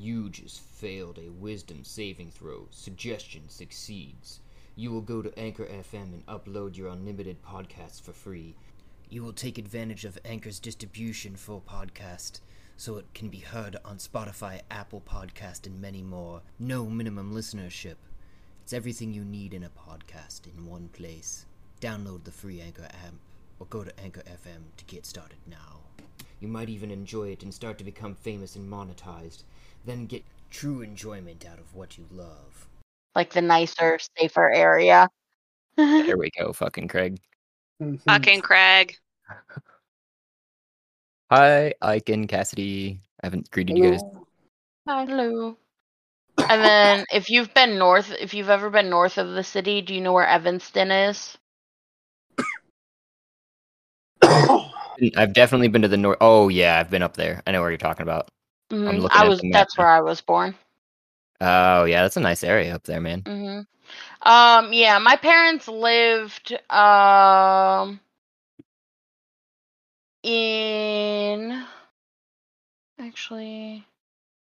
You just failed a wisdom saving throw. Suggestion succeeds. You will go to Anchor FM and upload your unlimited podcasts for free. You will take advantage of Anchor's distribution for podcast, so it can be heard on Spotify, Apple Podcast, and many more. No minimum listenership. It's everything you need in a podcast in one place. Download the free Anchor app or go to Anchor FM to get started now. You might even enjoy it and start to become famous and monetized, then get true enjoyment out of what you love. Like the nicer, safer area. There we go, fucking Craig. Mhm. Fucking Craig. Hi, Ike and Cassidy. I haven't greeted you guys. Hello. And then if you've been north, if you've ever been north of the city, do you know where Evanston is? I've definitely been to the north. Oh yeah, I've been up there. I know where you're talking about. Mhm, looking I was. the That's where I was born. Oh yeah, that's a nice area up there, man. hmm Um. Yeah, my parents lived. Um. In. Actually,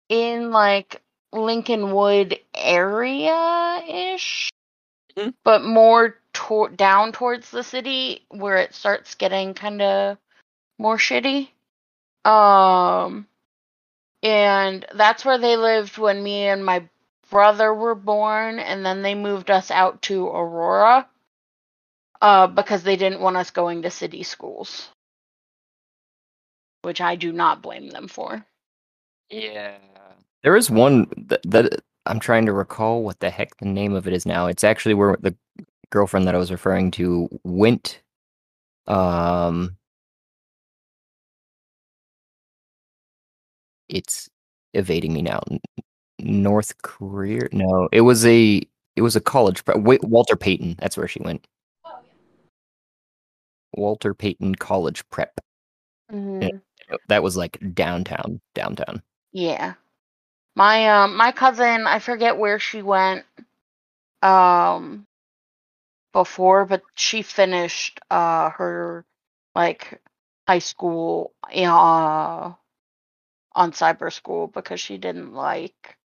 in like Lincolnwood area ish, Mhm. but more to- down towards the city where it starts getting kind of more shitty. Um, and that's where they lived when me and my brother were born, and then they moved us out to Aurora, uh, because they didn't want us going to city schools, which I do not blame them for. Yeah. There is one that, that I'm trying to recall what the heck the name of it is now. It's actually where the girlfriend that I was referring to went. Um, it's evading me now. North Korea? No, it was a it was a college. Pre- Wa- Walter Payton. That's where she went. Walter Payton College Prep. Mhm. That was like downtown, downtown. Yeah. My um my cousin, I forget where she went um before, but she finished uh her like high school uh on cyber school because she didn't like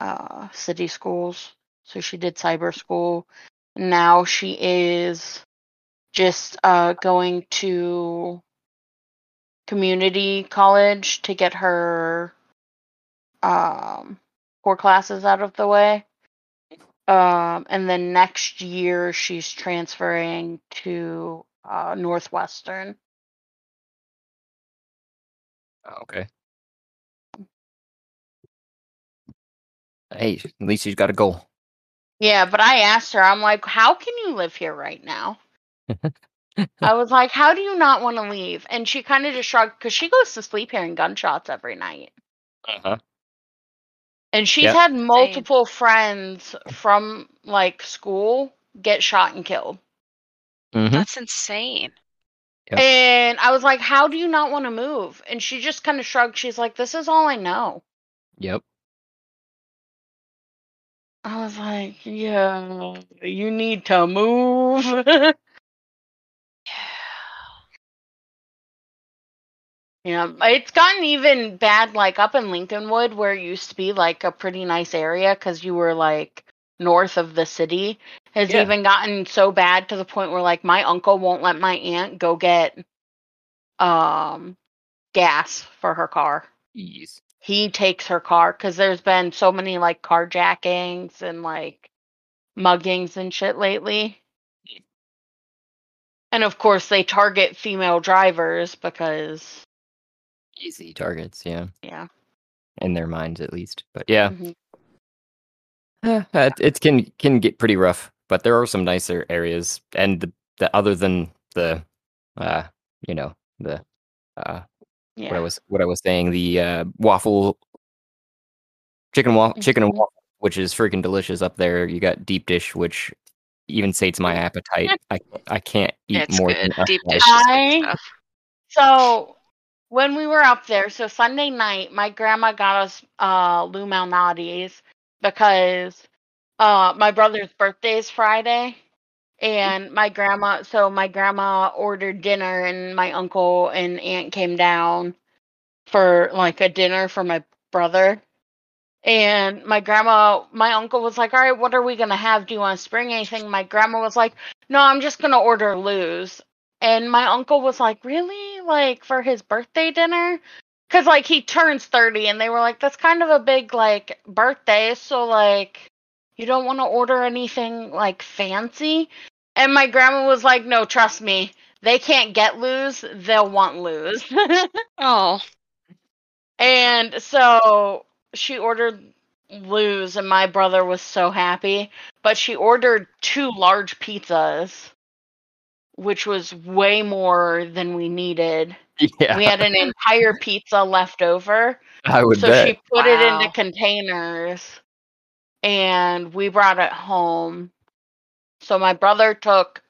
uh city schools. So she did cyber school. Now she is just uh going to community college to get her um core classes out of the way. Um and then next year she's transferring to uh Northwestern. Oh, okay. Hey, at least she's got a goal. Yeah, but I asked her, I'm like, how can you live here right now? I was like, how do you not want to leave? And she kind of just shrugged because she goes to sleep hearing gunshots every night. Uh-huh. And she's Yep. had multiple friends from like school get shot and killed. hmm That's insane. Yep. And I was like, how do you not want to move? And she just kind of shrugged. She's like, this is all I know. Yep. I was like, yeah, you need to move. yeah, Yeah, it's gotten even bad, like up in Lincolnwood, where it used to be like a pretty nice area because you were like north of the city, has Yeah. even gotten so bad to the point where like my uncle won't let my aunt go get um gas for her car. Jeez. he takes her car because there's been so many like carjackings and like muggings and shit lately. And of course, they target female drivers because, Easy targets, yeah. yeah. In their minds at least. But yeah. mhm. Eh, it, it can can get pretty rough, but there are some nicer areas, and the, the other than the, uh, you know, the, uh, what I was what I was saying, the uh, waffle, chicken waffle, chicken and waffle, which is freaking delicious up there. You got deep dish, which even sates my appetite. I I can't eat It's more good. than Deep dish I- stuff. So when we were up there, so Sunday night, my grandma got us uh Lou Malnati's because uh my brother's birthday is Friday. And my grandma, so my grandma ordered dinner, and my uncle and aunt came down for like a dinner for my brother. And my grandma, my uncle was like, All right, what are we going to have? Do you want to bring anything? My grandma was like, No, I'm just going to order Lou's. And my uncle was like, Really? Like for his birthday dinner? Because, like, he turns 30, and they were like, That's kind of a big, like, birthday. So, like, you don't want to order anything, like, fancy? And my grandma was like, No, trust me. They can't get Lou's. They'll want Lou's. Oh, And so she ordered Lou's, and my brother was so happy. But she ordered two large pizzas, which was way more than we needed. Yeah, We had an entire pizza left over. I would so bet. she put it into containers, and we brought it home. So my brother took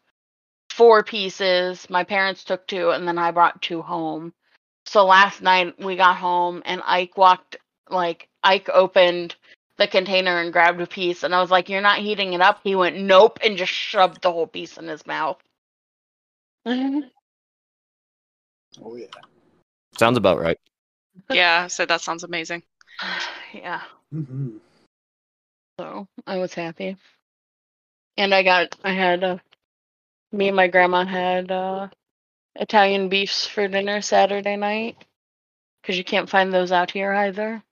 four pieces, my parents took two, and then I brought two home. So last night we got home and Ike walked like Ike opened the container and grabbed a piece and I was like, You're not heating it up? He went, Nope, and just shoved the whole piece in his mouth. Oh yeah. Sounds about right. yeah. So that sounds amazing. yeah. hmm So I was happy. And I got I had uh, me and my grandma had uh Italian beefs for dinner Saturday night. Cause you can't find those out here either.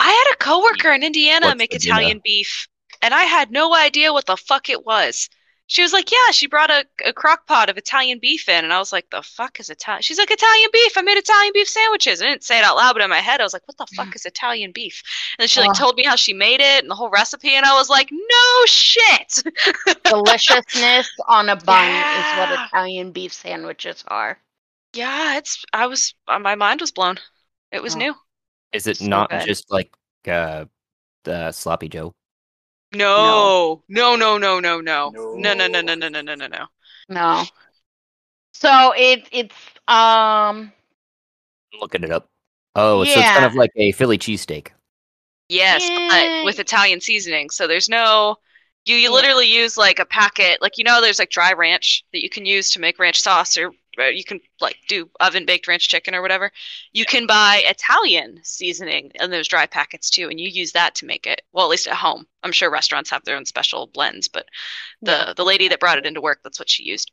I had a coworker in Indiana What's make the dinner? Italian beef, and I had no idea what the fuck it was. She was like, "Yeah, she brought a, a crock pot of Italian beef in," and I was like, "The fuck is Italian?" She's like, "Italian beef. I made Italian beef sandwiches." I didn't say it out loud, but in my head, I was like, "What the fuck is Italian beef?" And then she like Oh. told me how she made it and the whole recipe, and I was like, "No shit." Deliciousness on a bun is what Italian beef sandwiches are. yeah, it's. I was. uh, My mind was blown. It was Oh. new. Is it So not good. just like uh, the sloppy Joe? No, no, no, no, no, no, no, no, no, no, No. no, no, no, no, no. No. So it it's um Looking it up. Oh, so it's kind of like a Philly cheesesteak. Yes, but with Italian seasoning. So there's no you you literally use like a packet, like you know there's like dry ranch that you can use to make ranch sauce or uh, you can like do oven baked ranch chicken or whatever. You can buy Italian seasoning in those dry packets too and you use that to make it. Well, at least at home. I'm sure restaurants have their own special blends, but the Yeah. the lady that brought it into work, that's what she used.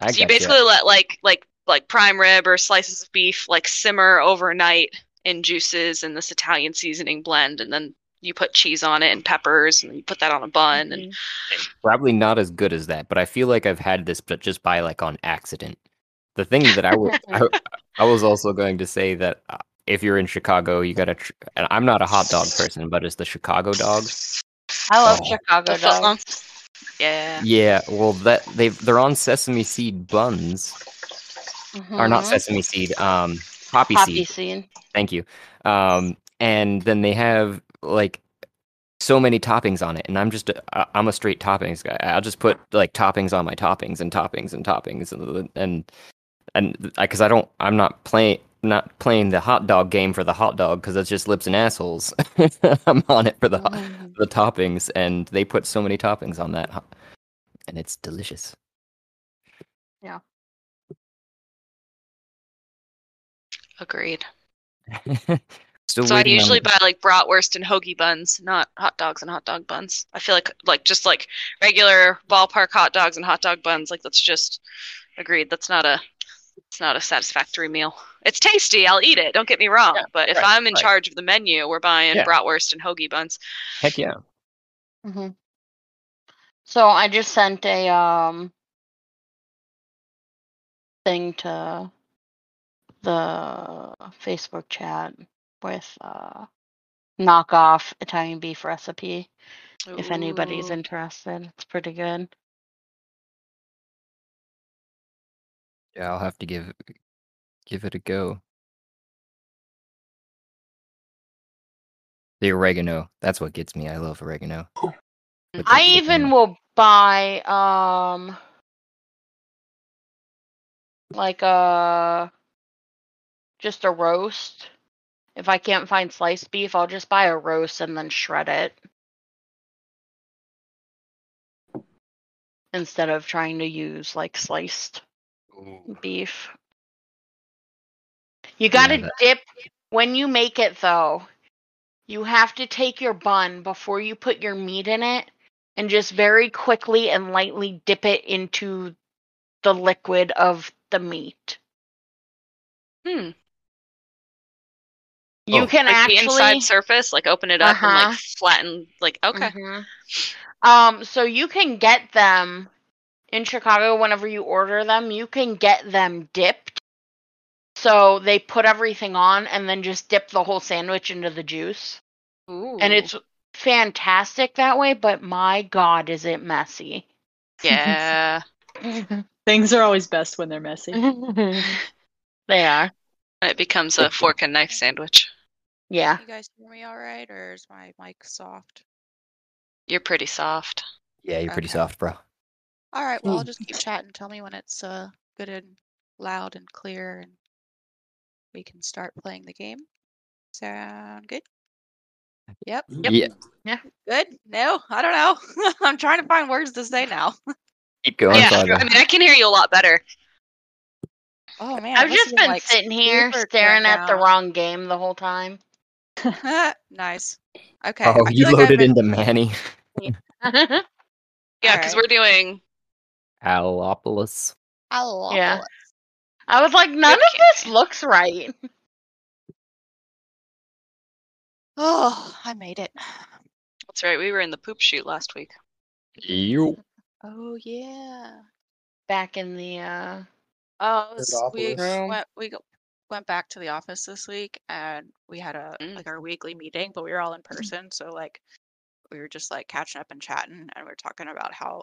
I so you basically let like like like prime rib or slices of beef like simmer overnight in juices and this Italian seasoning blend, and then you put cheese on it and peppers, and you put that on a bun. And Mhm. Probably not as good as that, but I feel like I've had this, but just by like on accident. The thing that I was, I, I was also going to say that uh, if you're in Chicago, you gotta. Tr- and I'm not a hot dog person, but it's the Chicago dog. I love Oh. Chicago The footlong. dogs. yeah, Yeah, well, that they they're on sesame seed buns, or not sesame seed, um, poppy, poppy seed. seed. Thank you. Um, and then they have like so many toppings on it, and I'm just a, I'm a straight toppings guy. I'll just put like toppings on my toppings and toppings and toppings and and and because I don't I'm not playing not playing the hot dog game for the hot dog because it's just lips and assholes. I'm on it for the Mhm. the toppings, and they put so many toppings on that, and it's delicious. Yeah. Agreed. Still so I waiting on- usually buy like bratwurst and hoagie buns, not hot dogs and hot dog buns. I feel like like just like regular ballpark hot dogs and hot dog buns. Like that's just agreed. That's not a it's not a satisfactory meal. It's tasty. I'll eat it. Don't get me wrong. Yeah, but if right, I'm in right. charge of the menu, we're buying Yeah. bratwurst and hoagie buns. Heck yeah. hmm So I just sent a um thing to the Facebook chat with uh knockoff Italian beef recipe if anybody's Ooh. interested. It's pretty good. Yeah, I'll have to give give it a go. The oregano. That's what gets me. I love oregano. The I even will buy um like a just a roast. If I can't find sliced beef, I'll just buy a roast and then shred it. Instead of trying to use like sliced beef. You gotta that- dip When you make it though, you have to take your bun before you put your meat in it and just very quickly and lightly dip it into the liquid of the meat. Hmm. You Oh. can Like actually the inside surface, like open it up and Uh-huh. like flatten. Like okay. Mhm. Um, so you can get them in Chicago whenever you order them. You can get them dipped. So they put everything on and then just dip the whole sandwich into the juice. Ooh. And it's fantastic that way, but my god, is it messy. yeah. Things are always best when they're messy. they are. And it becomes a fork and knife sandwich. Yeah. You guys hear me all right, or is my mic soft? You're pretty soft. Yeah, you're pretty Okay. soft, bro. All right, well, I'll Mm. just keep chatting. Tell me when it's uh good and loud and clear, and we can start playing the game. Sound good? Yep. Yep. Yeah, Good? No, I don't know. I'm trying to find words to say now. keep going, yeah. Saga. I mean, I can hear you a lot better. Oh man, I've must just have been like, sitting here super staring turned at the down. wrong game the whole time. Nice. Okay. oh, you like loaded been- into Manny. Yeah, because Alright. we're doing. Allopolis. Allopolis. Yeah. I was like, none of this looks right. Oh, I made it. That's right. We were in the poop shoot last week. You. Oh yeah. Back in the uh Oh, we went we go, went back to the office this week, and we had a Mm. like our weekly meeting, but we were all in person, so like we were just like catching up and chatting, and we are talking about how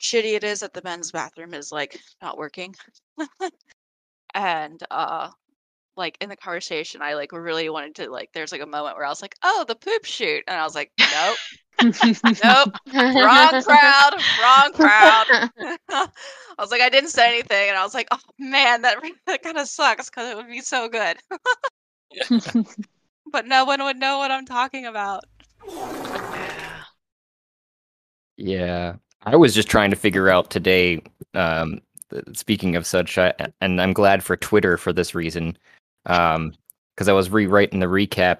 shitty it is that the men's bathroom is like not working, and uh like in the conversation, I like really wanted to like. There's like a moment where I was like, "Oh, the poop shoot," and I was like, "Nope, nope, wrong crowd, wrong crowd." I was like, I didn't say anything, and I was like, oh man, that re- that kind of sucks because it would be so good, but no one would know what I'm talking about. Yeah. Yeah, I was just trying to figure out today. Um, speaking of such, I, and I'm glad for Twitter for this reason, um, because I was rewriting the recap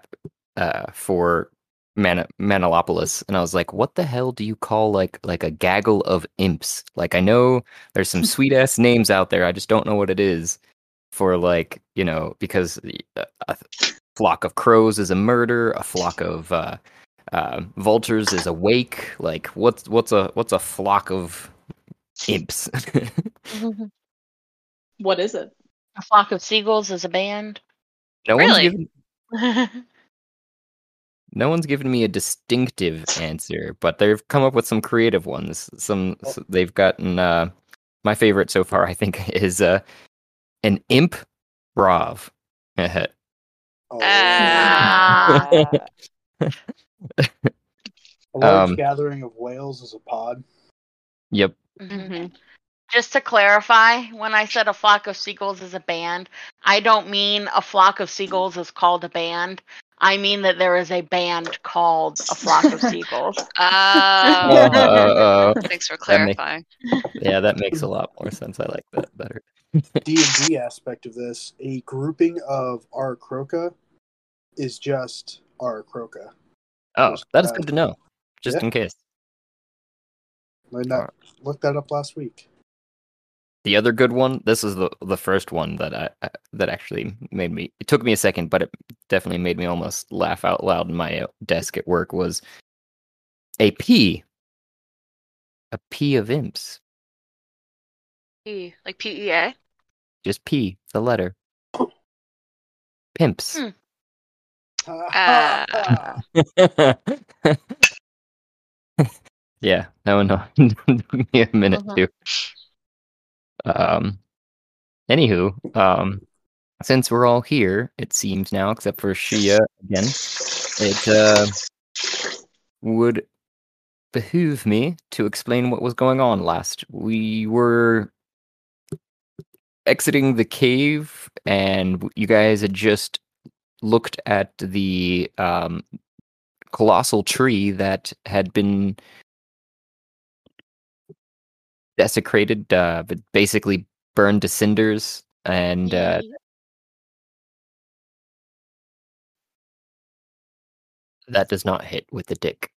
uh, for Man- Manolopolis, and I was like, "What the hell do you call like like a gaggle of imps?" Like, I know there's some sweet ass names out there. I just don't know what it is for like you know because a, a flock of crows is a murder, a flock of uh, uh, vultures is awake. Like what's what's a what's a flock of imps? what is it? A flock of seagulls is a band. no one's Really? given no one's given me a distinctive answer, but they've come up with some creative ones. Some s- they've gotten uh, my favorite so far. I think is uh, an imp Rav. Oh, Ah. a large um, gathering of whales is a pod. yep. Mhm. Just to clarify, when I said a flock of seagulls is a band, I don't mean a flock of seagulls is called a band. I mean that there is a band called a flock of seagulls. Oh, Uh, thanks for That make- clarifying. yeah, that makes a lot more sense. I like that better. D and D aspect of this, a grouping of Aarakocra is just Aarakocra. Oh, that is good to know. Just yeah. in case. I not, looked that up last week. The other good one. This is the the first one that I I- that actually made me. It took me a second, but it definitely made me almost laugh out loud in my uh, desk at work. Was a P. A P of imps. P, like P E A. Just P, the letter. Pimps. Hmm. Ah. yeah, that one took me a minute Uh-huh. too. Um, anywho, um, since we're all here, it seems now, except for Shia again, it uh, would behoove me to explain what was going on last. We were exiting the cave, and you guys had just looked at the um, colossal tree that had been desecrated, uh, but basically burned to cinders, and uh, That does not hit with the dick.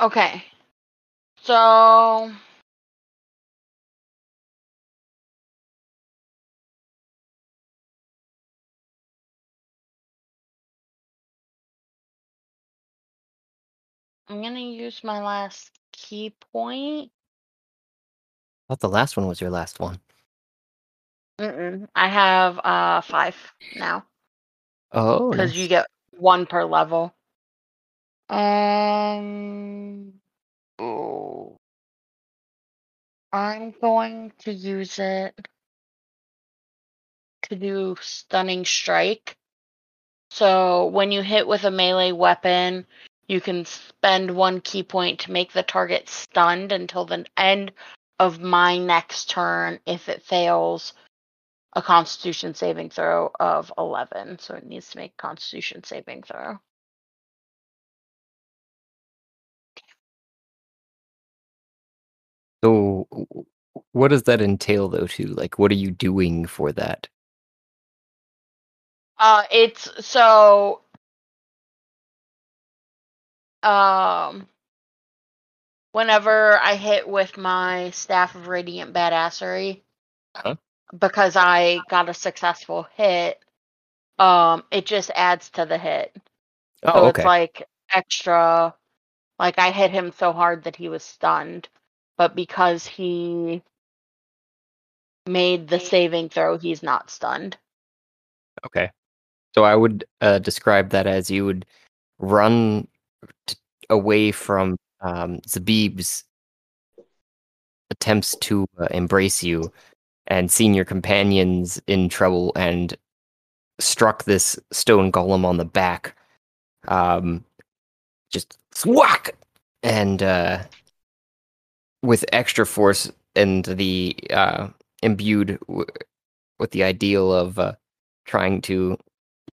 Okay. So I'm gonna use my last ki point. I thought the last one was your last one. Mm-mm. I have uh five now Oh, because nice. you get one per level. Um. Oh. I'm going to use it to do stunning strike. So when you hit with a melee weapon, you can spend one ki point to make the target stunned until the end of my next turn if it fails a constitution saving throw of 11. So it needs to make constitution saving throw. So, what does that entail, though? Too like, what are you doing for that? Uh, it's so. Um, whenever I hit with my staff of radiant badassery, Uh-huh. because I got a successful hit, um, it just adds to the hit. Oh, So Oh, it's like extra. Like I hit him so hard that he was stunned, but because he made the saving throw, he's not stunned. Okay. So I would uh, describe that as you would run t- away from um, Zabib's attempts to uh, embrace you and seeing your companions in trouble and struck this stone golem on the back. Um, just whack! And uh, with extra force and the uh, imbued w- with the ideal of uh, trying to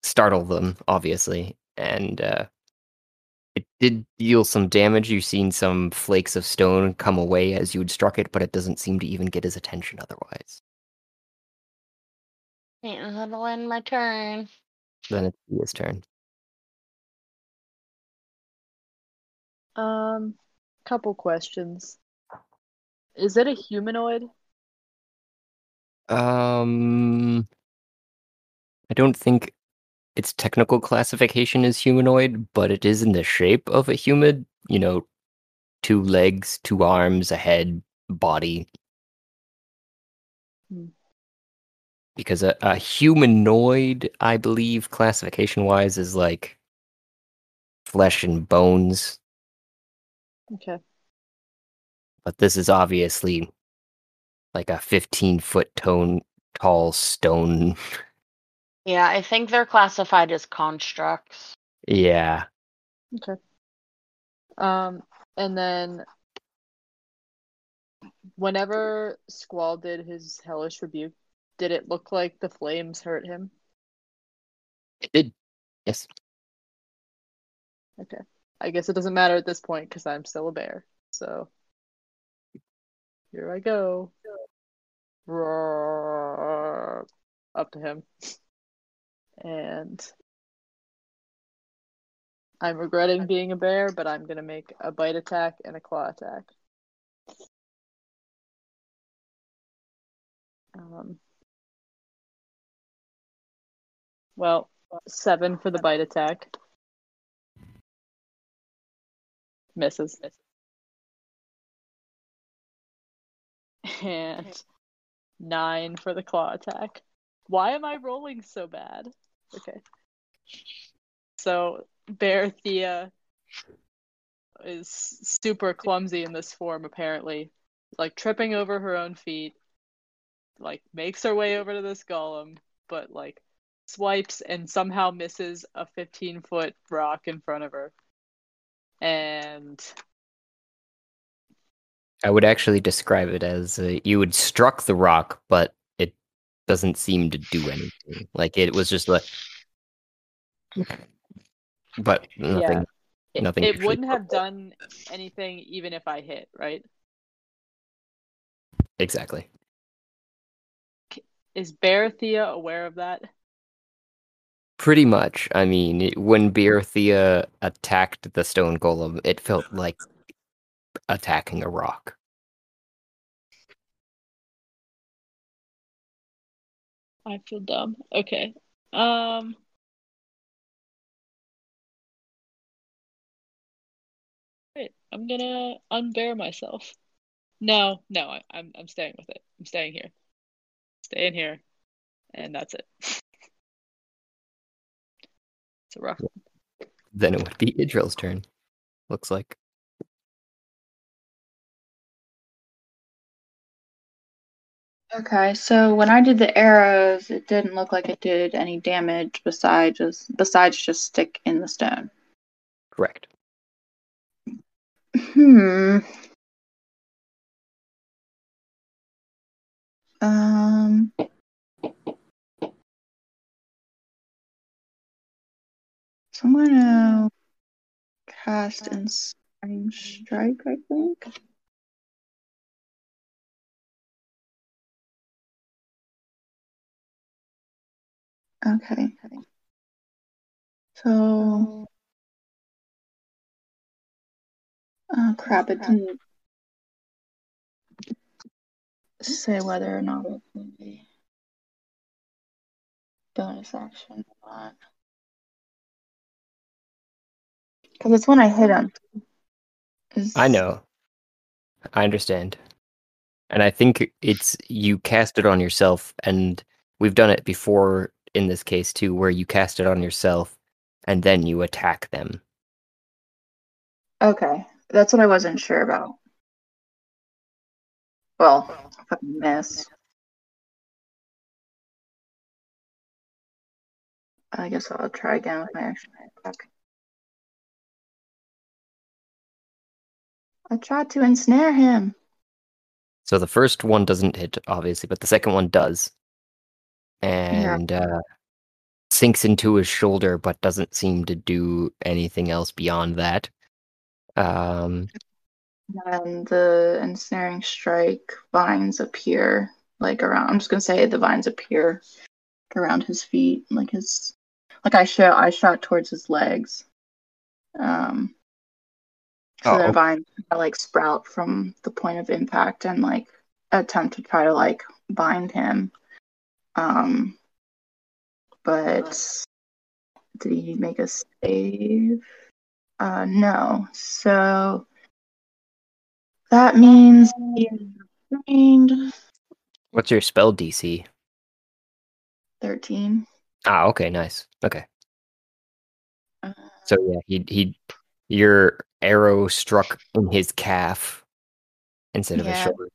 startle them, obviously, and uh, did deal some damage. You've seen some flakes of stone come away as you had struck it, but it doesn't seem to even get his attention otherwise. And that'll end my turn. Then it's his turn. Um, couple questions. Is it a humanoid? Um, I don't think its technical classification is humanoid, but it is in the shape of a human. You know, two legs, two arms, a head, body. Hmm. Because a, a humanoid, I believe, classification wise, is like flesh and bones, Okay. but this is obviously like a 15 foot tone tall stone. Yeah, I think they're classified as constructs. yeah. Okay. Um, and then whenever Squall did his hellish rebuke, did it look like the flames hurt him? It did. Yes. Okay. I guess it doesn't matter at this point because I'm still a bear. So here I go. Roar. Up to him. And I'm regretting being a bear, but I'm gonna make a bite attack and a claw attack. Um, well, seven for the bite attack. Misses. And nine for the claw attack. Why am I rolling so bad? Okay. So Bear Thea is super clumsy in this form, apparently. Like tripping over her own feet, like makes her way over to this golem, but like swipes and somehow misses a 15 foot rock in front of her. And I would actually describe it as uh, you would struck the rock, but doesn't seem to do anything. Like it was just like, but nothing. yeah, it, nothing it actually wouldn't have purple. done anything even if I hit, right? Exactly. Is Bear Thea aware of that? Pretty much. I mean, it, when Bear Thea attacked the stone golem, it felt like attacking a rock. I feel dumb. Okay. Um. Wait, I'm gonna unbear myself. No, no, I, I'm I'm staying with it. I'm staying here. Stay in here, and that's it. It's a rough. Then it would be Idril's turn. Looks like. Okay, so when I did the arrows, it didn't look like it did any damage besides just besides just stick in the stone. Correct. Hmm. Um. So I'm gonna cast Ensnaring Strike, I think. Okay. So, uh, oh crap, it didn't say whether or not it would be bonus action or not. Because it's when I hit him. I know. I understand. And I think it's you cast it on yourself, and we've done it before in this case too, where you cast it on yourself and then you attack them. Okay, that's what I wasn't sure about. Well, I fucking miss. I guess I'll try again with my action attack. I tried to ensnare him. So the first one doesn't hit, obviously, but the second one does. And uh, sinks into his shoulder, but doesn't seem to do anything else beyond that. Um, And the ensnaring strike vines appear like around. I'm just gonna say the vines appear around his feet, like his, like I shot. I shot towards his legs. Um. So Oh, the okay. vines like sprout from the point of impact and like attempt to try to like bind him. Um. But did he make a save? Uh, no. So that means he is restrained. what's your spell DC? 13. Ah, okay, nice. Okay. Uh, So yeah, he he your arrow struck in his calf instead of his shoulder.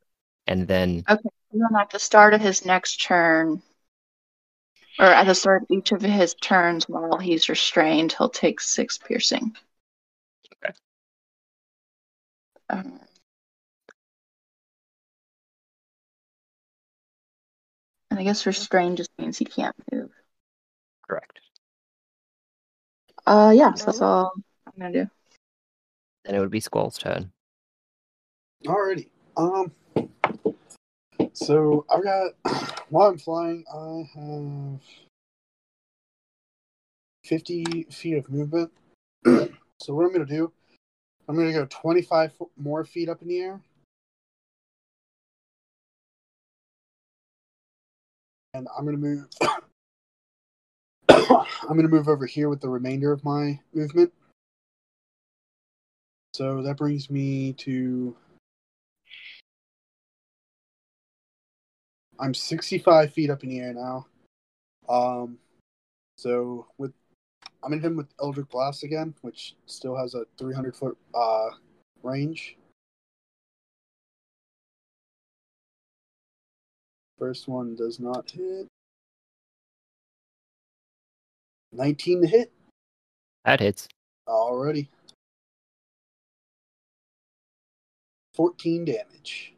And then Okay, and then at the start of his next turn, or at the start of each of his turns while he's restrained, he'll take six piercing. Okay. Um, and I guess restrained just means he can't move. correct. Uh, yeah, so that's all I'm gonna do. Then it would be Squall's turn. Alrighty. Um. So I've got while I'm flying, I have fifty feet of movement. so what I'm gonna do, I'm gonna go twenty-five more feet up in the air, and I'm gonna move. I'm gonna move over here with the remainder of my movement. So that brings me to I'm 65 feet up in the air now. Um, so with I'm in him with Eldritch Blast again, which still has a 300 foot uh range. First one does not hit. 19 to hit That hits. already. 14 damage.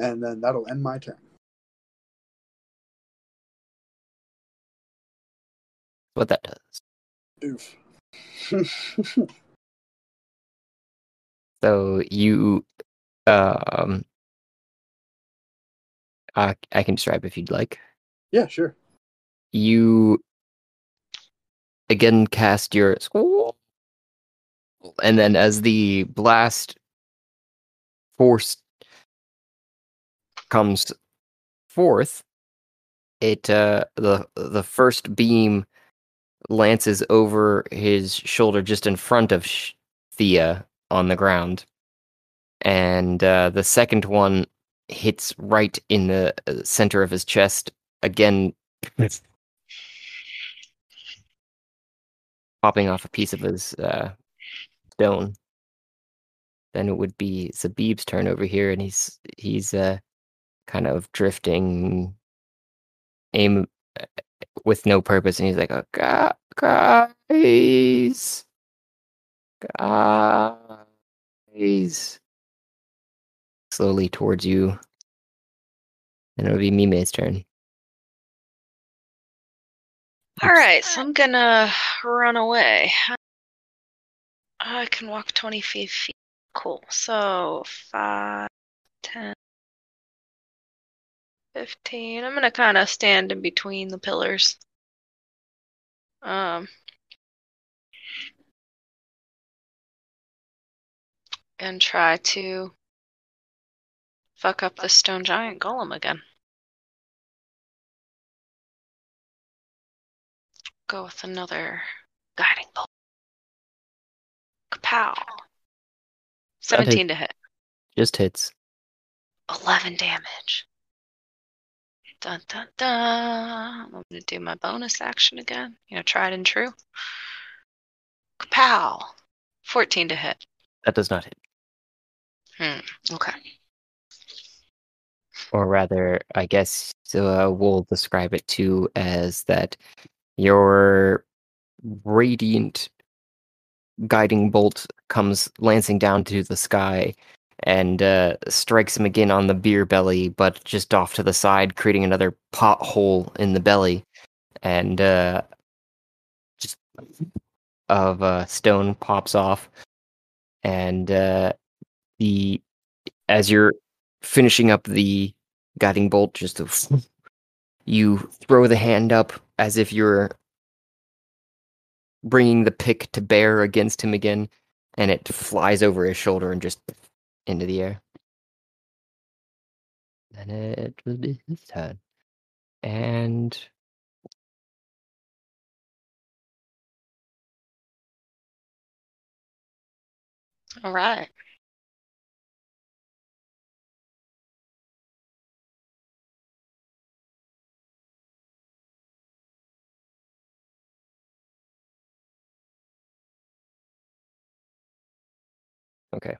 And then that'll end my turn. What that does. Oof. So you um I I can describe if you'd like. yeah, sure. you again cast your and then as the blast force comes forth it uh the the first beam lances over his shoulder just in front of Thea on the ground. And uh the second one hits right in the uh, center of his chest again. Popping off a piece of his uh, stone. Then it would be Zabib's turn over here, and he's he's uh, kind of drifting, aim uh, with no purpose, and he's like, oh, "Gu- "Guys, guys," slowly towards you. And it'll be Mime's turn. All right, so I'm gonna run away. I can walk 25 feet. Cool. So 5, 10, 15. I'm gonna kind of stand in between the pillars. Um, and try to fuck up the stone giant golem again. Go with another guiding bolt. Kapow. 17 to hit. Just hits. 11 damage. Dun dun dun. I'm going to do my bonus action again. You know, tried and true. Kapow. 14 to hit. That does not hit. Hmm. Okay. or rather, I guess uh, we'll describe it too as that your radiant guiding bolt comes lancing down to the sky and uh, strikes him again on the beer belly, but just off to the side, creating another pothole in the belly, and uh, just of uh, stone pops off, and uh, the as you're finishing up the guiding bolt, just you throw the hand up as if you're bringing the pick to bear against him again, and it flies over his shoulder and just into the air. Then it will be his turn. And All right. okay.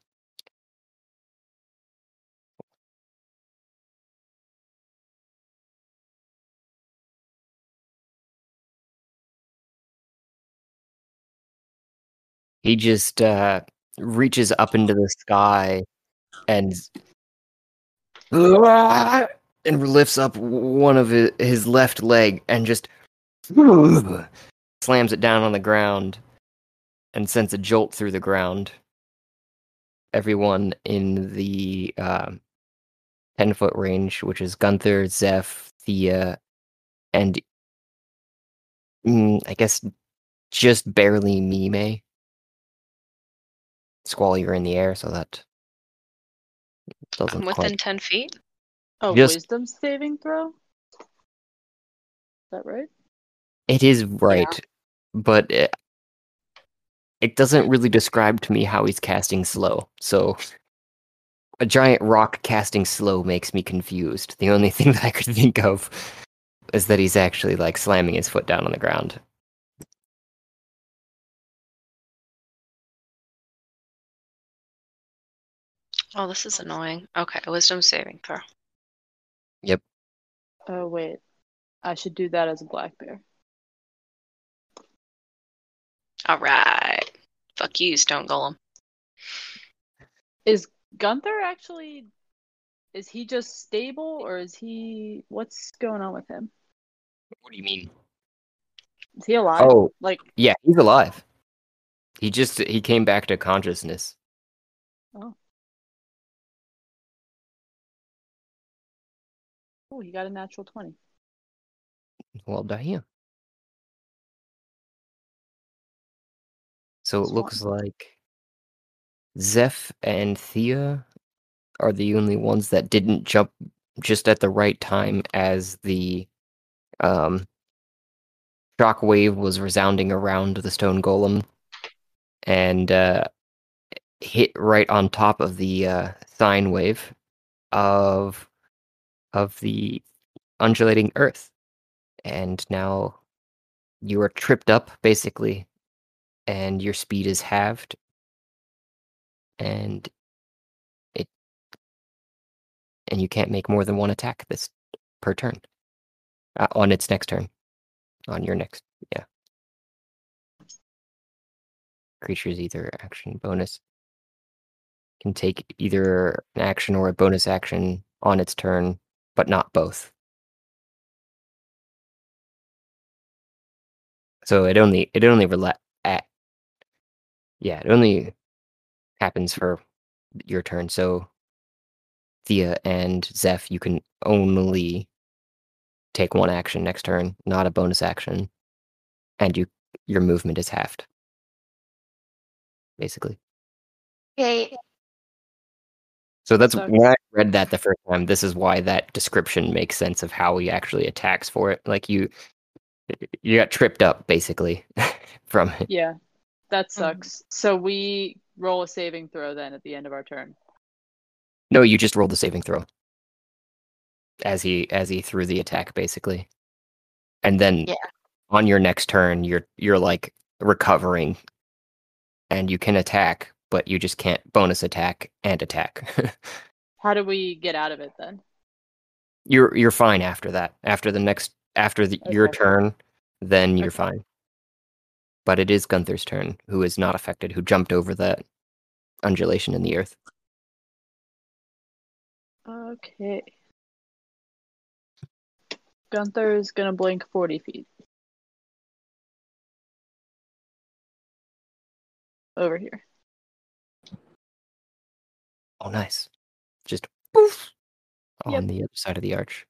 He just uh, reaches up into the sky and and lifts up one of his, left leg and just slams it down on the ground and sends a jolt through the ground. Everyone in the um, 10 foot range, which is Gunther, Zeph, Thea, and mm, I guess just barely Mime. Squall, you're in the air, so that doesn't I'm within quite. 10 feet. Oh, Just- wisdom saving throw? Is that right? It is right, but it, it doesn't really describe to me how he's casting slow. So a giant rock casting slow makes me confused. The only thing that I could think of is that he's actually like slamming his foot down on the ground. Oh, this is annoying. Okay, wisdom saving throw. Yep. Oh, wait. I should do that as a black bear. All right. Fuck you, stone golem. Is Gunther actually. Is he just stable or is he. What's going on with him? What do you mean? Is he alive? Oh, Like, yeah, he's alive. He just he came back to consciousness. oh, he got a natural 20. Well, damn. So it looks like Zeph and Thea are the only ones that didn't jump just at the right time as the um shockwave was resounding around the stone golem and uh hit right on top of the uh sine wave of of the undulating earth and now you are tripped up basically and your speed is halved. And it and you can't make more than one attack this per turn uh, on its next turn on your next yeah. Creatures either action bonus can take either an action or a bonus action on its turn but not both so it only it only rela- at yeah it only happens for your turn so thea and zeph you can only take one action next turn not a bonus action and you your movement is halved basically Okay. So that's Sucks. when i read that the first time this is why that description makes sense of how he actually attacks for it like you you got tripped up basically from it Yeah, that Mm-hmm. sucks. So we roll a saving throw then at the end of our turn. No, you just rolled the saving throw. As he as he threw the attack, basically. And then Yeah. on your next turn, you're you're like recovering, and you can attack, but you just can't bonus attack and attack. How do we get out of it then? you're you're fine after that. After the next after the, your turn, then you're Okay. fine. But it is Gunther's turn, who is not affected, who jumped over that undulation in the earth. Okay. Gunther is gonna blink 40 feet. Over here. Oh, nice. Just poof on Yep. the other side of the arch.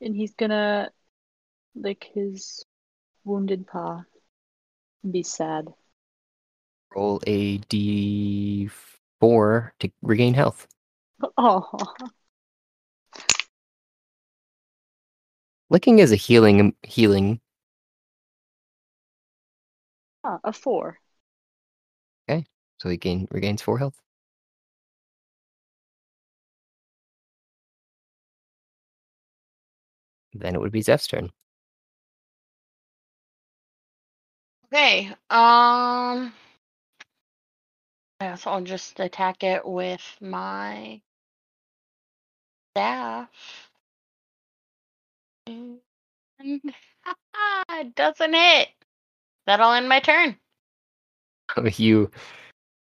And he's gonna lick his wounded paw and be sad. Roll a d4 to regain health. Oh, Licking is a healing healing. ah, a four. Okay, So he gain regains four health. Then it would be Zeph's turn. Okay. Um. Yeah, so I'll just attack it with my staff. And it doesn't hit. That'll end my turn. you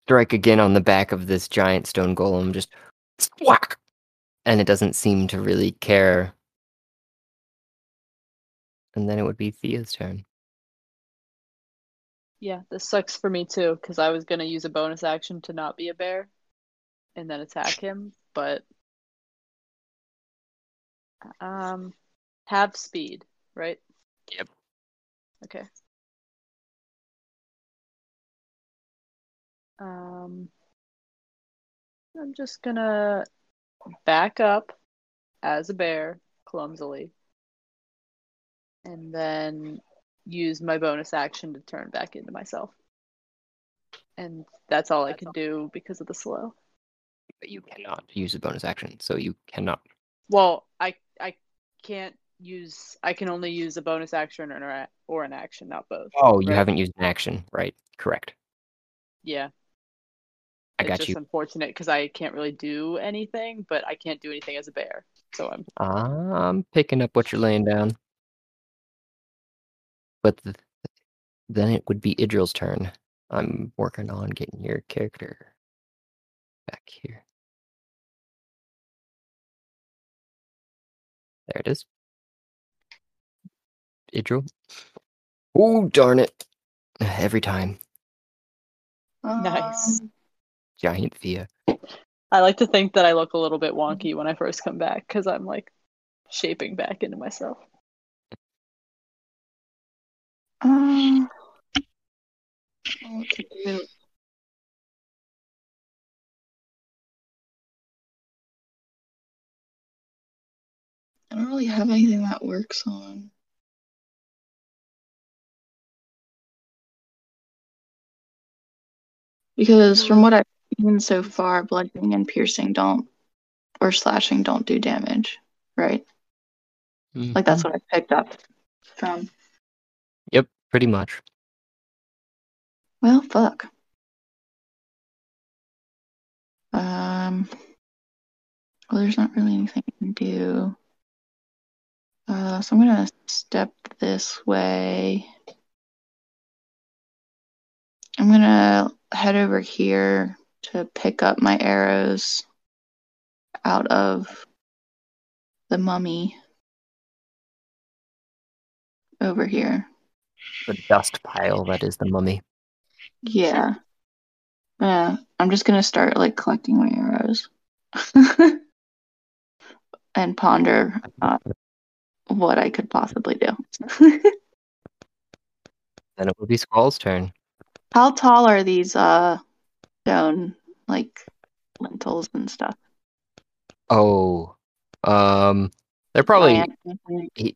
strike again on the back of this giant stone golem, just whack, and it doesn't seem to really care. And then it would be Thea's turn. Yeah, this sucks for me too, because I was gonna use a bonus action to not be a bear and then attack him, but um have speed, right? Yep. Okay. Um I'm just gonna back up as a bear clumsily and then use my bonus action to turn back into myself. And that's all I can do because of the slow. But you cannot use a bonus action, so you cannot. Well, I I can't use I can only use a bonus action or a, or an action, not both. Oh, you Right. haven't used an action, right? Correct. Yeah. I it's got just you. unfortunate because I can't really do anything, but I can't do anything as a bear. So I'm I'm picking up what you're laying down. But th- then it would be Idril's turn. I'm working on getting your character back here. There it is. Idril. Oh, darn it. Every time. Nice. Um, Giant Thea. I like to think that I look a little bit wonky when I first come back because I'm like shaping back into myself. Um, to? I don't really have anything that works on. Because from what I've seen so far, bludgeoning and piercing don't, or slashing don't do damage, right? Like that's what I picked up from. Pretty much. Well, fuck. Um. Well, there's not really anything I can do. Uh, so I'm gonna step this way. I'm gonna head over here to pick up my arrows out of the mummy over here. The dust pile that is the mummy. Yeah. Yeah. I'm just gonna start like collecting my arrows and ponder uh, what I could possibly do. Then it would be Squall's turn. How tall are these uh stone like lintels and stuff? Oh, um, they're probably he,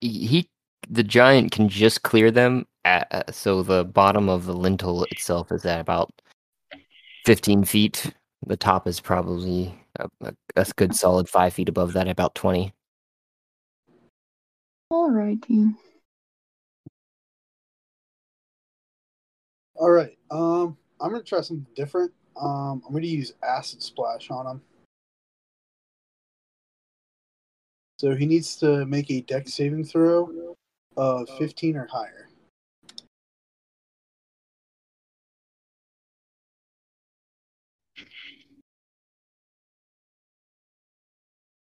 he the giant can just clear them at, uh, so the bottom of the lintel itself is at about 15 feet the top is probably a, a, a good solid five feet above that about 20 Alrighty. All right. Um, I'm gonna try something different. Um, I'm gonna use acid splash on him. So he needs to make a Dex saving throw of 15 or higher.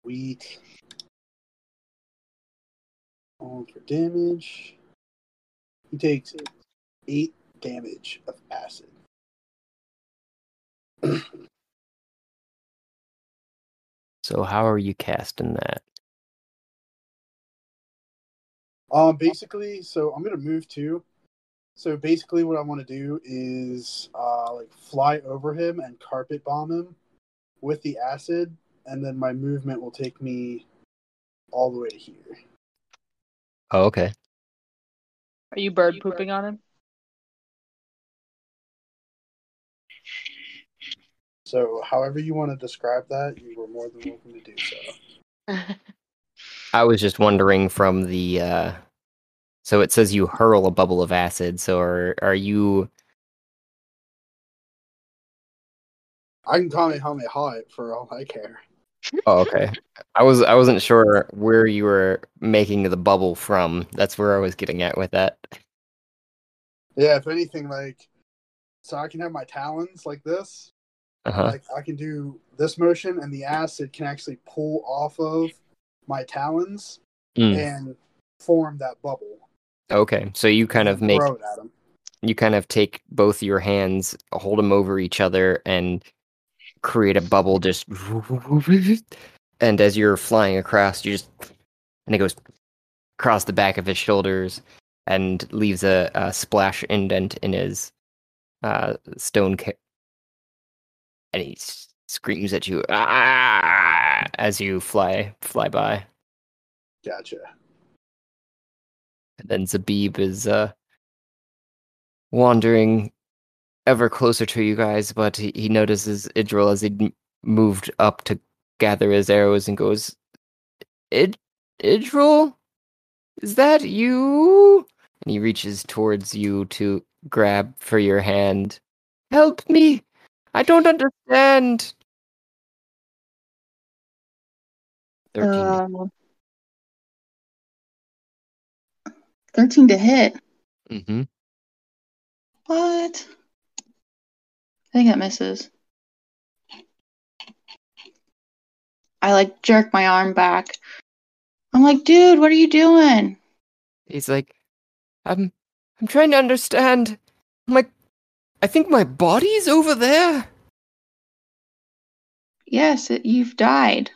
Weak. All for damage. He takes eight damage of acid. so how are you casting that Um, basically, so I'm gonna move too. So basically, what I want to do is uh, like fly over him and carpet bomb him with the acid, and then my movement will take me all the way to here. oh okay Are you bird pooping on him? So, however you want to describe that, you were more than welcome to do so. i was just wondering from the uh so it says you hurl a bubble of acid so are are you I can call Kamehameha it for all I care. Oh, okay. I was I wasn't sure where you were making the bubble from. That's where I was getting at with that. Yeah, if anything, like, so I can have my talons like this. Uh-huh. Like, I can do this motion, and the acid can actually pull off of my talons Mm. and form that bubble. Okay, so you kind of make throw it at him. you kind of take both your hands, hold them over each other, and create a bubble. Just and as you're flying across, you just and it goes across the back of his shoulders and leaves a, a splash indent in his uh, stone ca- and he screams at you "Ah!" as you fly fly by. Gotcha. And then Zabib is uh, wandering ever closer to you guys, but he, he notices Idril as he moved up to gather his arrows and goes, Id- Idril? Is that you? And he reaches towards you to grab for your hand. Help me! I don't understand! 13. Uh, 13 to hit. mm-hmm. What? I think that misses. I like jerk my arm back. I'm like, dude, what are you doing? He's like, I'm, I'm trying to understand. I'm like, I think my body's over there. Yes, it, you've died.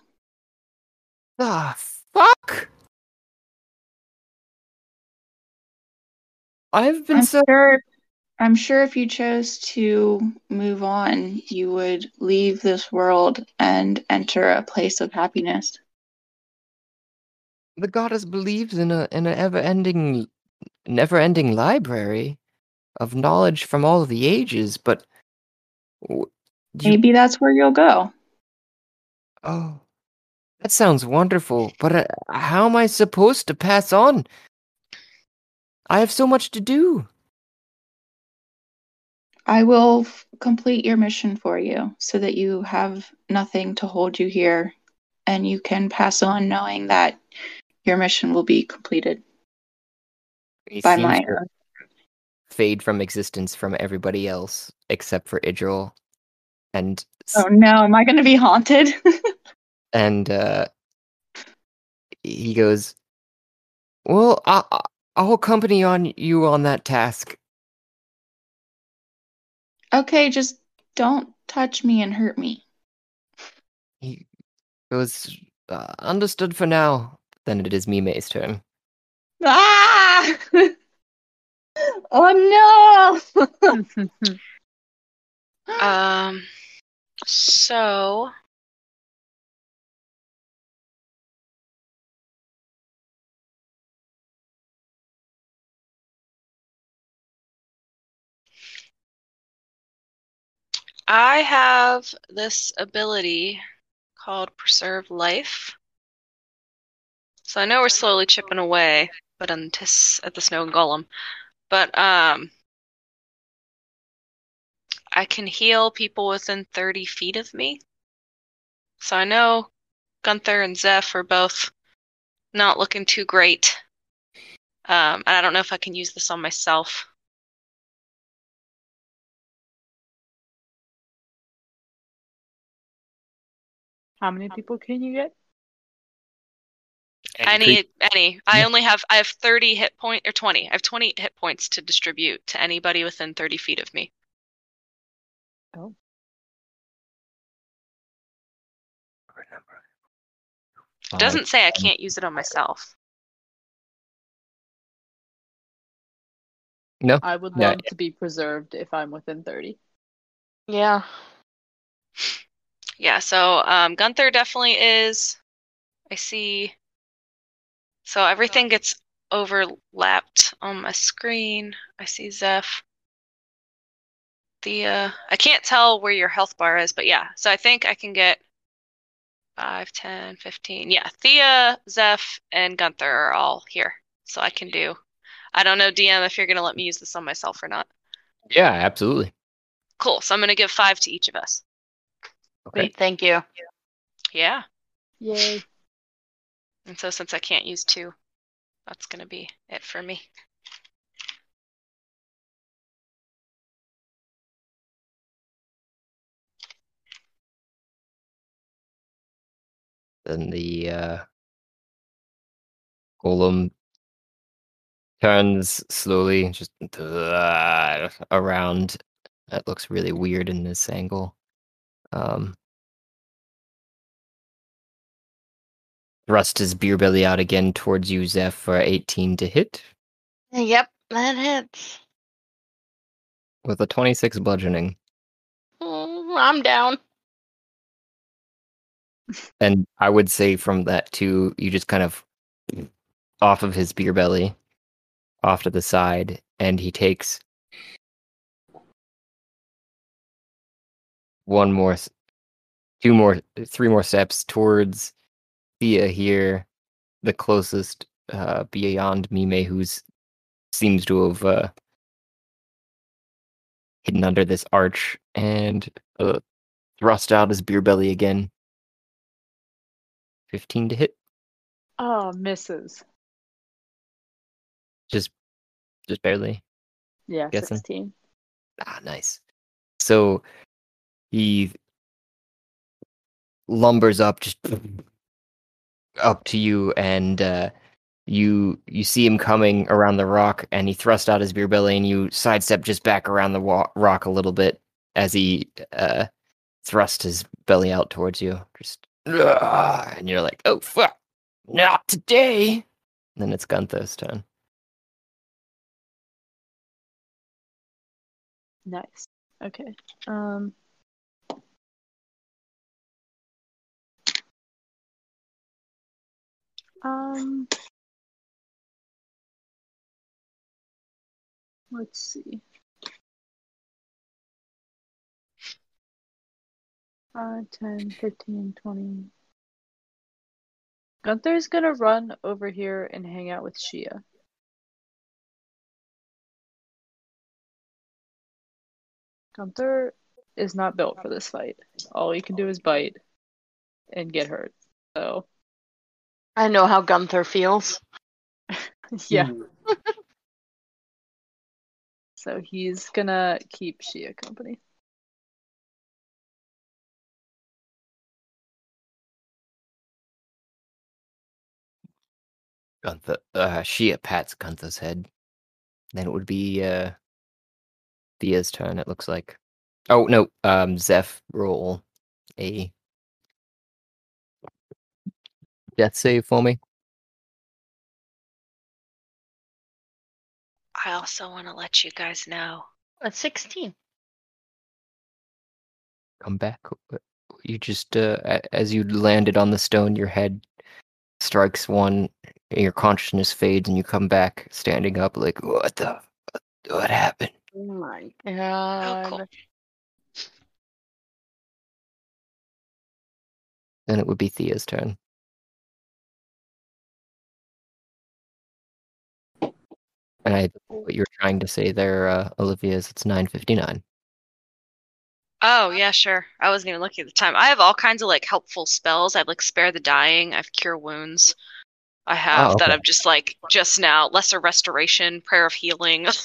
Ah, fuck! I've been I'm so sure. I'm sure if you chose to move on, you would leave this world and enter a place of happiness. the goddess believes in a in an ever-ending never-ending library of knowledge from all the ages but w- you, Maybe that's where you'll go. oh that sounds wonderful but uh, how am i supposed to pass on i have so much to do. I will f- complete your mission for you so that you have nothing to hold you here and you can pass on knowing that your mission will be completed. He by my fade from existence from everybody else except for idril and Oh no, am I going to be haunted? and uh he goes well I, I- i'll accompany on you on that task okay, just don't touch me and hurt me. he goes uh, understood for now then it is mime's turn Ah! oh no! Um. So. I have this ability called Preserve Life. So I know we're slowly chipping away, but on tis at the snow golem. But um I can heal people within 30 feet of me. So I know Gunther and Zeph are both not looking too great. Um, and I don't know if I can use this on myself. How many people can you get? Any, any. I only have, I have 30 hit point, or 20. I have 20 hit points to distribute to anybody within 30 feet of me. Oh. It doesn't say I can't use it on myself. no I would Yeah. love to be preserved if I'm within 30. Yeah. Yeah, so um, Gunther definitely is. I see. So everything gets overlapped on my screen. I see Zeph. Thea. I can't tell where your health bar is, but yeah. So I think I can get 5, 10, 15. Yeah, Thea, Zeph, and Gunther are all here. So I can do. I don't know, DM, if you're going to let me use this on myself or not. yeah absolutely Cool. So I'm going to give five to each of us. Okay Sweet, thank you. Yeah. Yay. And so since I can't use two, that's going to be it for me. then the uh golem turns slowly just uh, around that looks really weird in this angle um thrust his beer belly out again towards you zeph for 18 to hit Yep, that hits. with a 26 bludgeoning Mm, I'm down. and i would say from that too you just kind of off of his beer belly off to the side and he takes one more two more three more steps towards Thea here the closest uh beyond Mime who's seems to have uh hidden under this arch and uh, thrust out his beer belly again 15 to hit Oh, misses. just just barely Yeah, Guessing. 16. Ah, nice. So he lumbers up just up to you and uh you you see him coming around the rock and he thrusts out his beer belly and you sidestep just back around the wa- rock a little bit as he uh thrusts his belly out towards you just and you're like oh fuck not today and then it's gunther's turn Nice. Okay. Um. Um. Let's see. Five, 10, 15, 20. Gunther's gonna run over here and hang out with Shia. Gunther is not built for this fight. All he can do is bite and get hurt. So, I know how Gunther feels. yeah. Hmm. So he's gonna keep Shia company. Gunther, uh, Shia pats Gunther's head. Then it would be uh, Thea's turn. It looks like. Oh no, um, Zeph roll a death save for me. I also want to let you guys know. At 16. Come back. uh, You just uh, as you landed on the stone, your head strikes one. Your consciousness fades, and you come back standing up, like what the what happened? Oh my Oh, god. cool. Then it would be Thea's turn. And I what you're trying to say there, uh, Olivia, is it's nine fifty nine. Oh, yeah, sure. I wasn't even looking at the time. I have all kinds of like helpful spells. I have like spare the dying. I have cure wounds. I have Oh, that. I'm just like just now lesser restoration, prayer of healing.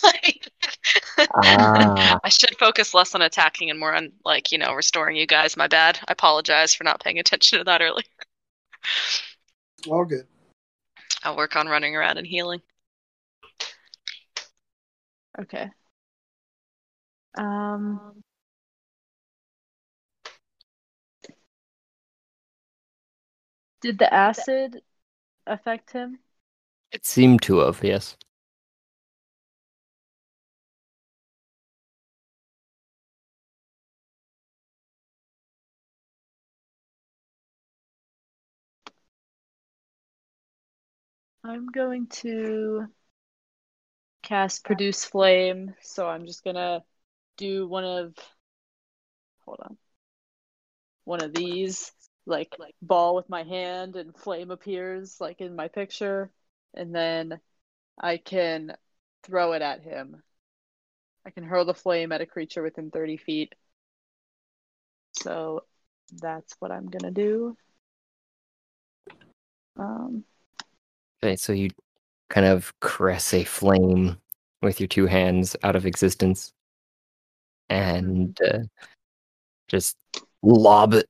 Ah. I should focus less on attacking and more on like, you know, restoring you guys. My bad. I apologize for not paying attention to that earlier. All good. I'll work on running around and healing. Okay. Um. Did the acid affect him? It seemed to have, yes. I'm going to cast Produce Flame, so I'm just gonna do one of hold on. One of these, like like ball with my hand and flame appears like in my picture, and then I can throw it at him. I can hurl the flame at a creature within 30 feet. So that's what I'm gonna do. Um, Okay, so you kind of caress a flame with your two hands out of existence and uh, just lob it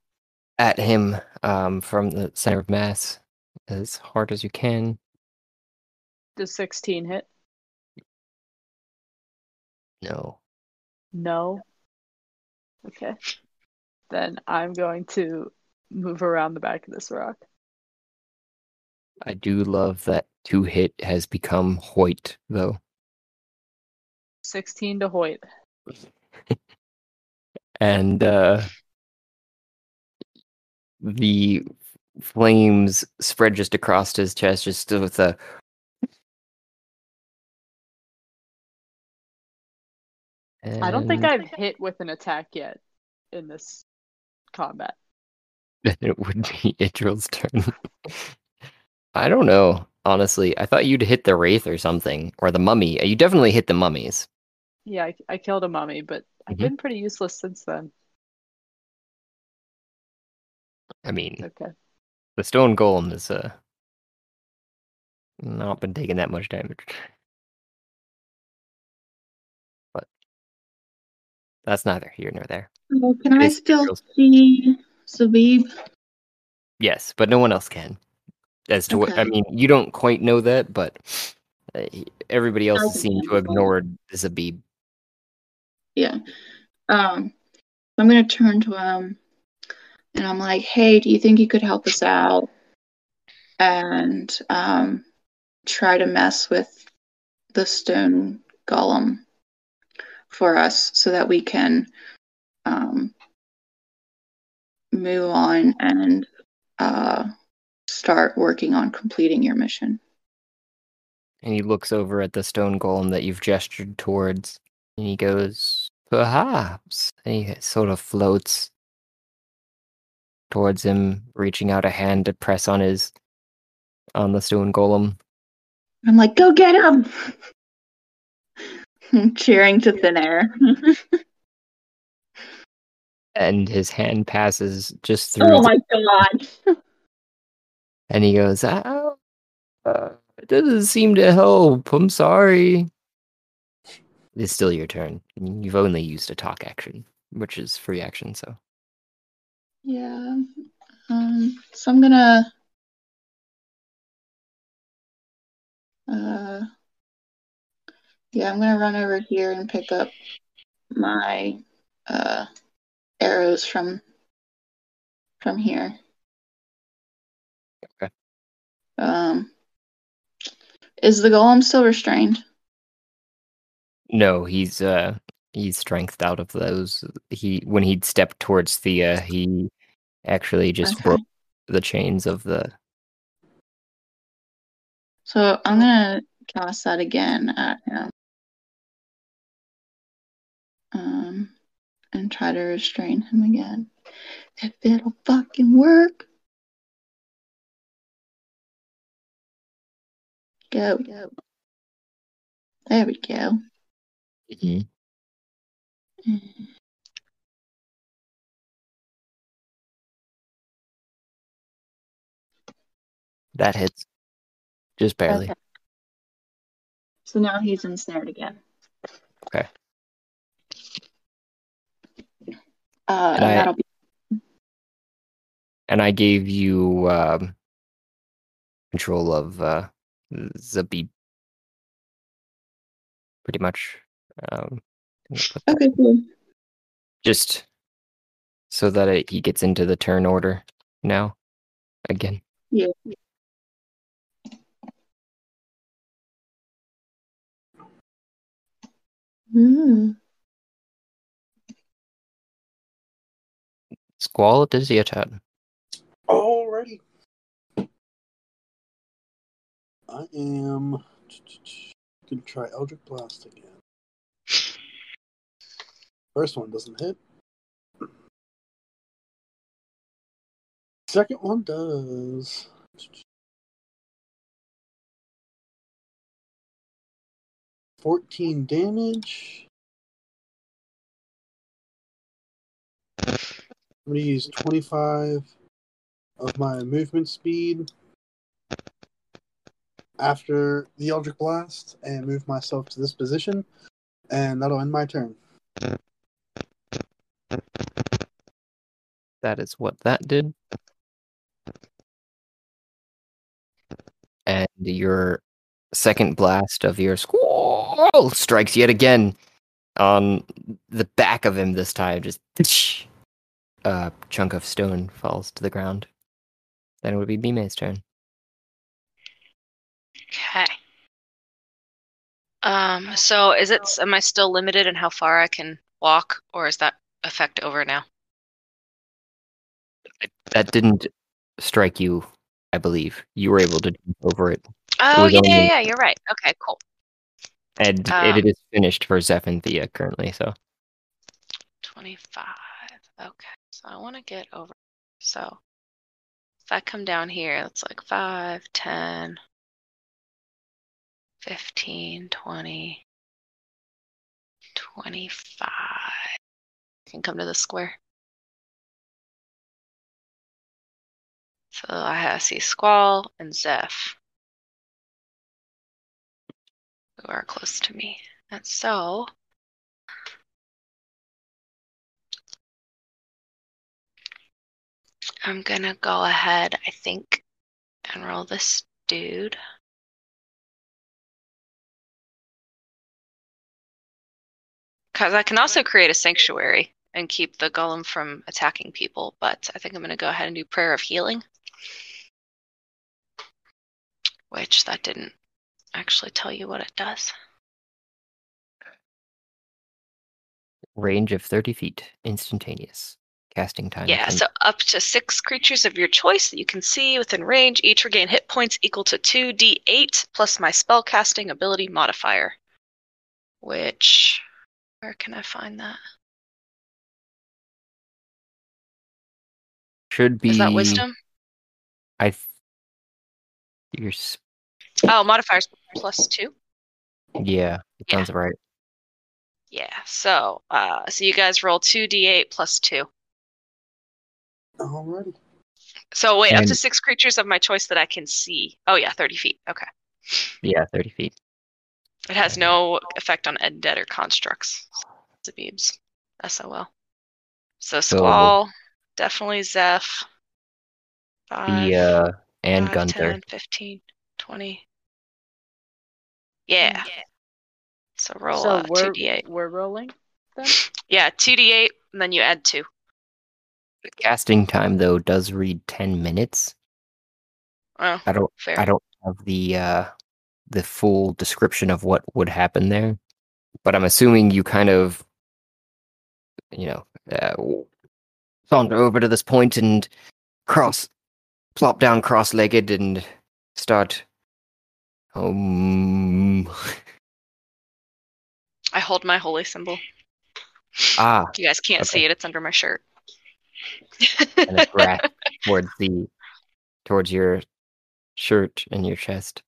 at him um, from the center of mass as hard as you can. does 16 hit? No. No. Okay. Then I'm going to move around the back of this rock. I do love that two hit has become Hoyt, though. 16 to Hoyt. and uh, the flames spread just across his chest, just with a. I don't think I've hit with an attack yet in this combat. Then it would be Idril's turn. I don't know, honestly. I thought you'd hit the wraith or something, or the mummy. You definitely hit the mummies. Yeah, I, I killed a mummy, but I've Mhm. been pretty useless since then. I mean, Okay. the stone golem has uh, not been taking that much damage. But that's neither here nor there. Oh, can It I still Idril's- see Zabib? Yes, but no one else can. As to what I mean, you don't quite know that, but uh, everybody else has seemed to have ignored Zabib. Yeah. Um, I'm gonna turn to him and I'm like, hey, do you think you could help us out and um try to mess with the stone golem for us so that we can um, move on and uh, start working on completing your mission. And he looks over at the stone golem that you've gestured towards, and he goes, "Perhaps." And he sort of floats towards him, reaching out a hand to press on his on the stone golem. I'm like, go get him! Cheering to thin air. and his hand passes just oh through. oh the- my god! And he goes, "Ow, uh, it doesn't seem to help. I'm sorry." It's still your turn. You've only used a talk action, which is free action. So Yeah. Um, so I'm gonna uh yeah, I'm gonna run over here and pick up my uh arrows from from here. Um is the golem still restrained? no, he's uh he's strengthed out of those. He when he'd stepped towards Thea, he actually just Okay. broke the chains of the. So I'm gonna cast that again at him. Um, and try to restrain him again. If it'll fucking work. Go, go. There we go. Mhm. That hits, just barely. Okay. So now he's ensnared again. Okay. Uh, And I- that'll be And I gave you um, control of uh, Zabib, pretty much. Um, I'm gonna put that okay. Cool. just so that it, he gets into the turn order now again. Yeah. Mm. Squall, it is your turn. Alrighty. I am gonna try Eldritch Blast again. First one doesn't hit. Second one does. Fourteen damage. I'm gonna use twenty-five of my movement speed after the Eldritch Blast and move myself to this position, and that'll end my turn. That is what that did. And your second blast of your squall strikes yet again on the back of him this time. Just a chunk of stone falls to the ground. Then it would be Mime's turn. Okay. Um. So is it? Am I still limited in how far I can walk, or is that effect over now? That didn't strike you, I believe. You were able to jump over it. Oh was yeah, yeah, yeah. You're right. Okay, cool. And Um, it is finished for Zeph and Thea currently, so Twenty-five. Okay. So I want to get over. So if I come down here, it's like 5, 10, 15, 20, 25. Can come to the square. So I have, see Squall and Zeph, who are close to me. And so I'm gonna go ahead, I think, and roll this dude. Because I can also create a sanctuary and keep the golem from attacking people, but I think I'm gonna go ahead and do Prayer of Healing. Which that didn't actually tell you what it does. Range of 30 feet, instantaneous. Casting time. Yeah, so up to six creatures of your choice that you can see within range each regain hit points equal to 2d8 plus my spellcasting ability modifier. Which. Where can I find that? should be. Is that wisdom? I. Th- your s- Oh, modifiers plus two. yeah, it Yeah. sounds right. Yeah, so uh, so you guys roll 2d8 plus two. Alrighty. So wait, up to six creatures of my choice that I can see. Oh yeah, 30 feet. Okay. Yeah, 30 feet. It has no effect on undead or constructs. Zabibs. SOL. So So- Squall, definitely Zeph. Five, The uh, and five, Gunther. 10, 15, 20. Yeah. So roll so uh, we're 2d8. we're rolling then. Yeah, 2d8, and then you add two. The casting time though does read 10 minutes. Oh, I don't. fair. I don't have the uh, the full description of what would happen there, but I'm assuming you kind of, you know, uh, saunter over to this point and cross, plop down cross-legged and start. Um. I hold my holy symbol. Ah, You guys can't Okay. see it, it's under my shirt. and grasp towards the towards your shirt and your chest.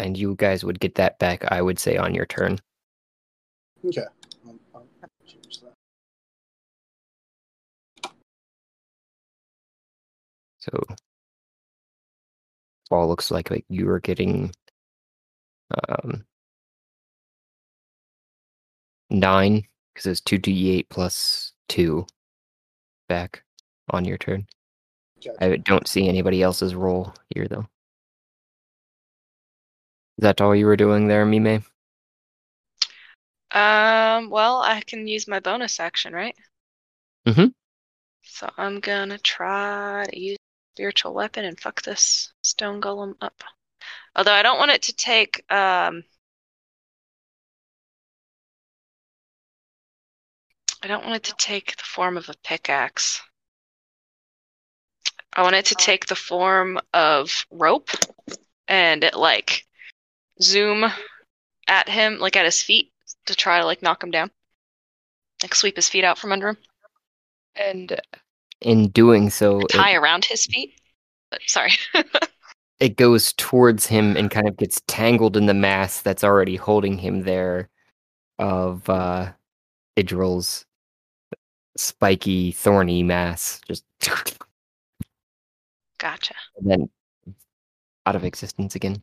And you guys would get that back, I would say, on your turn. Okay. I'll change that. So all looks like like you are getting um nine because it's two D eight plus two back on your turn. Gotcha. I don't see anybody else's roll here though. That all you were doing there, Mime? Um, well, I can use my bonus action, right? Mhm. So I'm gonna try to use spiritual weapon and fuck this stone golem up. Although I don't want it to take um I don't want it to take the form of a pickaxe. I want it to take the form of rope and it like zoom at him, like at his feet, to try to like knock him down. Like sweep his feet out from under him. And uh, in doing so, it, Tie around his feet. But sorry. it goes towards him and kind of gets tangled in the mass that's already holding him there of uh Idril's spiky, thorny mass. Just gotcha. and then out of existence again.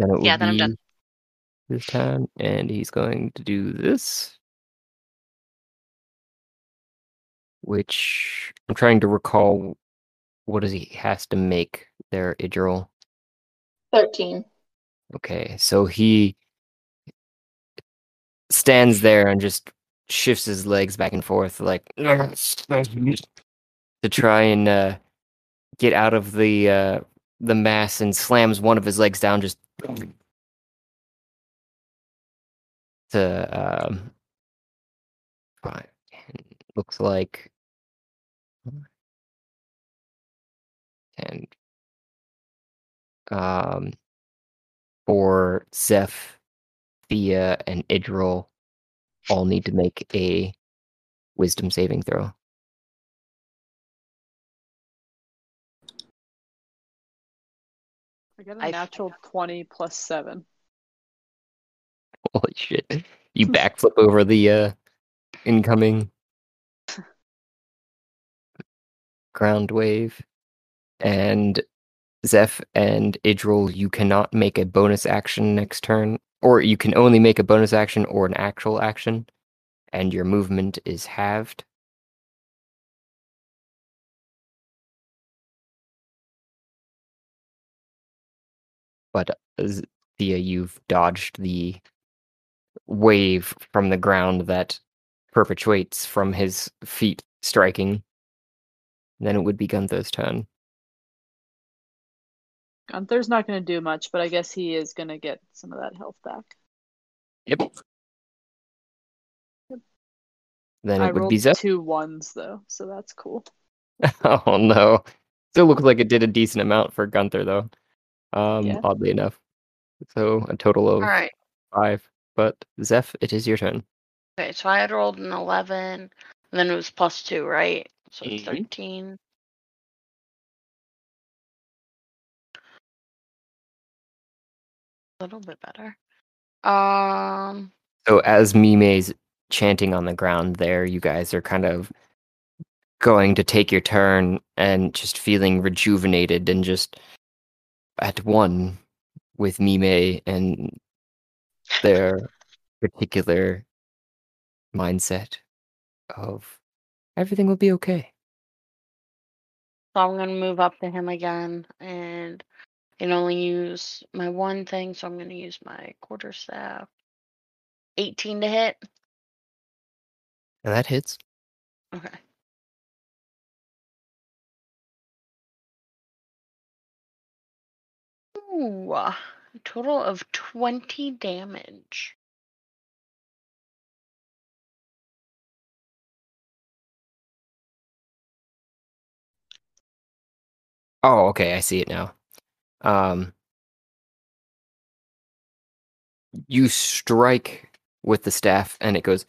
Then it will Yeah, then I'm done. This time, and he's going to do this, which I'm trying to recall. What does he has to make there, Idril? 13. Okay, so he stands there and just shifts his legs back and forth, like to try and uh, get out of the uh, the mass, and slams one of his legs down, just to um, looks like ten. Um, for Zeph, Thea, and Idril all need to make a wisdom saving throw. I got a I- natural twenty plus seven. Holy shit. You backflip over the uh incoming ground wave. And Zeph and Idril, you cannot make a bonus action next turn. Or you can only make a bonus action or an actual action. And your movement is halved. But uh, Thea, you've dodged the wave from the ground that perpetuates from his feet striking. Then it would be Gunther's turn. Gunther's not going to do much, but I guess he is going to get some of that health back. Yep. Then I it would rolled be Zeph. two ones though, so that's cool. Oh no. Still looks like it did a decent amount for Gunther though. Um Yeah. oddly enough. So a total of All right. five. But Zeph, it is your turn. Okay, so I had rolled an 11, and then it was plus 2, right? So Mhm. 13. A little bit better. Um, So as Mime's chanting on the ground there, you guys are kind of going to take your turn and just feeling rejuvenated and just at one with Mime and their particular mindset of everything will be okay. so I'm gonna move up to him again, and I can only use my one thing, so I'm gonna use my quarter staff. 18 to hit. And that hits. Okay. Ooh, a total of 20 damage. Oh, okay, I see it now. Um, you strike with the staff, and it goes,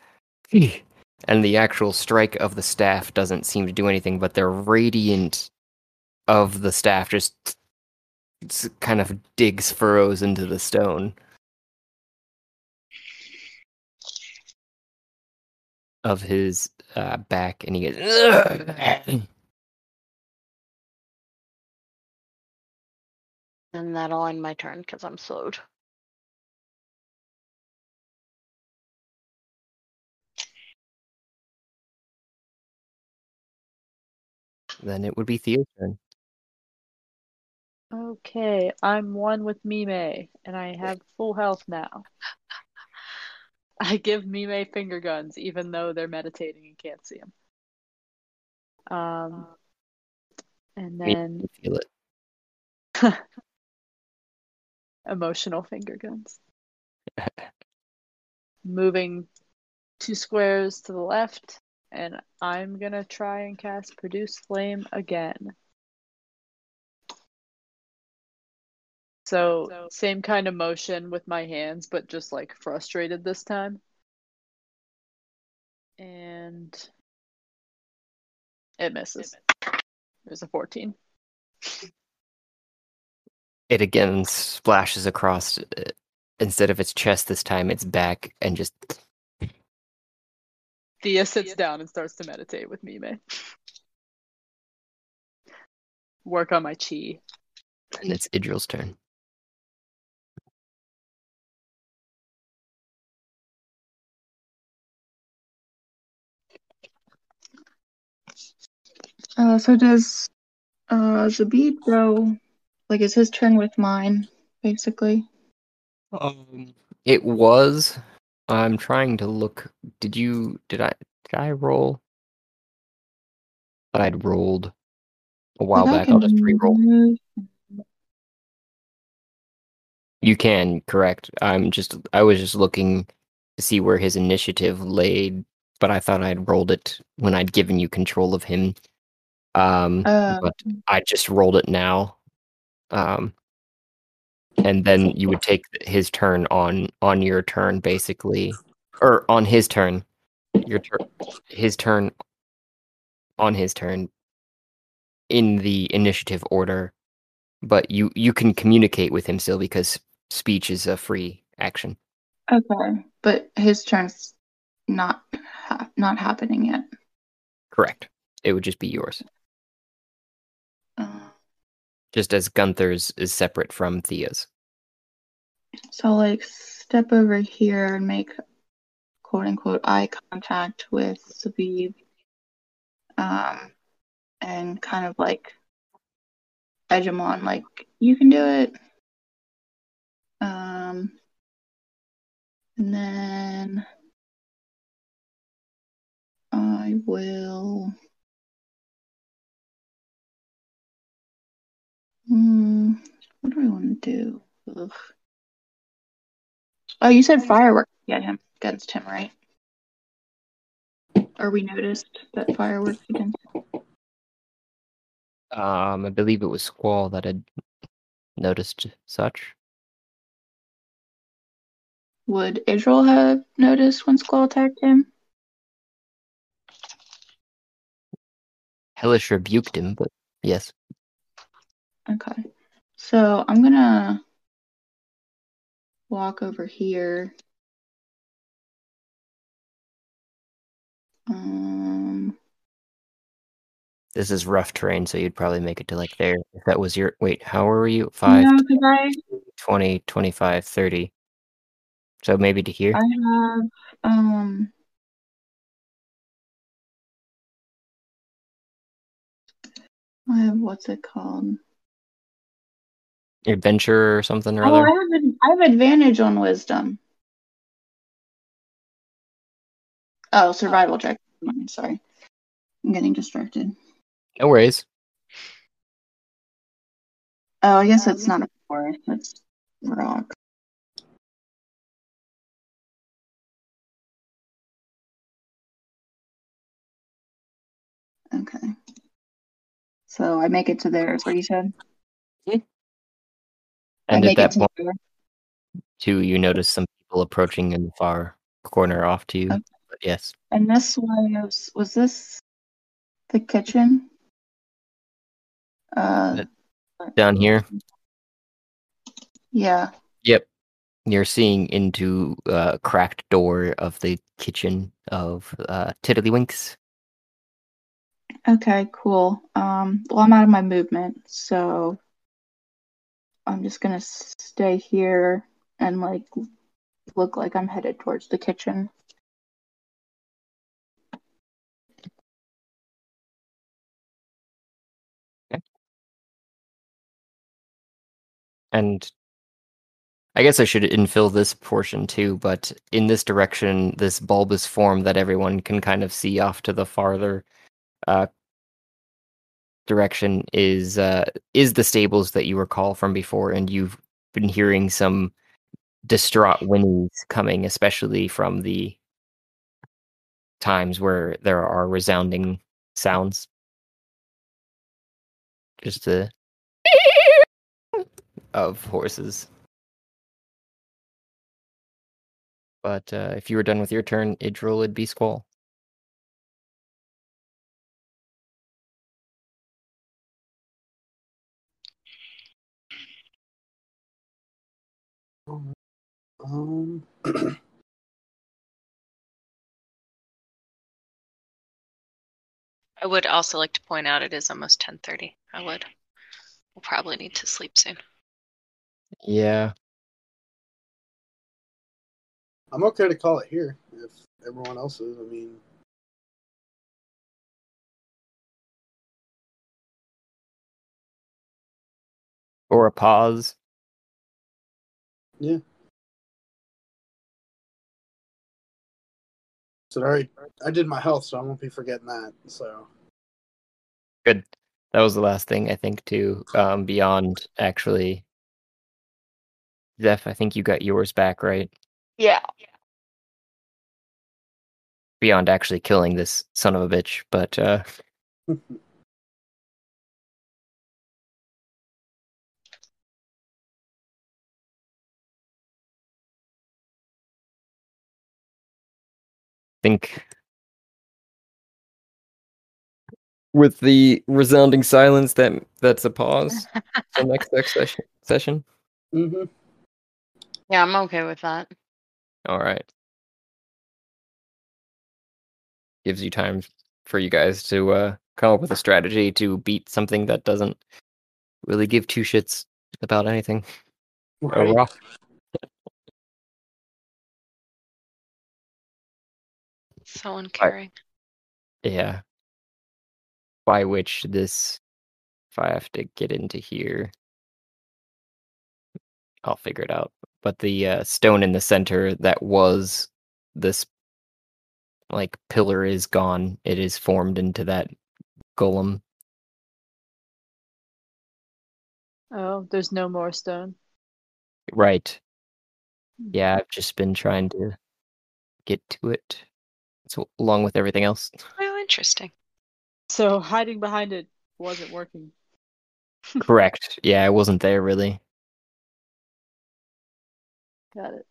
and the actual strike of the staff doesn't seem to do anything, but the radiant of the staff just kind of digs furrows into the stone of his uh, back, and he goes. And that'll end my turn because I'm slowed. Then it would be Thea's turn. Okay, I'm one with Mime, and I have full health now. I give Mime finger guns, even though they're meditating and can't see them. Um, and then feel it. emotional finger guns. Moving two squares to the left, and I'm gonna try and cast Produce Flame again. So, same kind of motion with my hands, but just like frustrated this time. And it misses. There's a 14. it again splashes across uh, instead of its chest this time its back and just Thea sits down and starts to meditate with Mime. Work on my chi. and it's Idril's turn. Uh, so does uh Zabid go like is his turn with mine, basically? Um it was I'm trying to look did you did I did I roll? Thought I'd rolled a while back. I'll just re-roll. move- You can, correct. I'm just I was just looking to see where his initiative laid, but I thought I'd rolled it when I'd given you control of him. Um Uh, but I just rolled it now. Um and then you would take his turn on on your turn basically or on his turn. Your turn his turn on his turn in the initiative order. But you you can communicate with him still because speech is a free action. okay, but his turn's not ha- not happening yet. Correct. It would just be yours. Just as Gunther's is separate from Thea's. so like step over here and make quote unquote eye contact with Zabib. Um, and kind of like edge him on, like you can do it. Um, and then I will. Hmm. What do I want to do? Ugh. Oh, you said fireworks get him against him, right? Or we noticed that fireworks against him. Um, I believe it was Squall that had noticed such. Would Idril have noticed when Squall attacked him? Hellish rebuked him, but yes. Okay. So I'm gonna walk over here. Um, This is rough terrain, so you'd probably make it to like there. If that was your wait, how were you? 5, no, 'cause I 20, 25, 30. So maybe to here? I have um I have what's it called? Adventure or something or Oh, other? I have I have advantage on wisdom. Oh, survival check. Sorry. I'm getting distracted. No worries. Oh, I guess it's not a four. it's rock. Okay. So I make it to there, is what you said? I And at that point, too, you notice some people approaching in the far corner off to you. Okay. But yes. And this was was this the kitchen? Uh Down here. yeah. Yep. You're seeing into a cracked door of the kitchen of uh, Tiddlywinks. Okay, cool. Um well I'm out of my movement, so I'm just gonna stay here and like look like I'm headed towards the kitchen. And I guess I should infill this portion too, but in this direction, this bulbous form that everyone can kind of see off to the farther uh, direction is uh, is the stables that you recall from before, and you've been hearing some distraught whinnies coming, especially from the times where there are resounding sounds. Just the of horses. But uh, if you were done with your turn, Idril would be Squall. Um, I would also like to point out it is almost 10:30. I would. We'll probably need to sleep soon. Yeah. I'm okay to call it here if everyone else is. I mean, Or a pause. So I already I did my health, so I won't be forgetting that. So Good. That was the last thing I think too. Um, beyond actually, Zeph, I think you got yours back, right? Yeah. Beyond actually killing this son of a bitch, but uh, think with the resounding silence that that's a pause for next next session. Session. hmm Yeah, I'm okay with that. All right. Gives you time for you guys to uh, come up with a strategy to beat something that doesn't really give two shits about anything. right. So uncaring. Yeah. By which this, if I have to get into here, I'll figure it out. But the uh, stone in the center that was this like pillar is gone. It is formed into that golem. Oh, there's no more stone. Right. Yeah, I've just been trying to get to it. So along with everything else. Oh, interesting. So hiding behind it wasn't working. Correct. Yeah, I wasn't there really. Got it.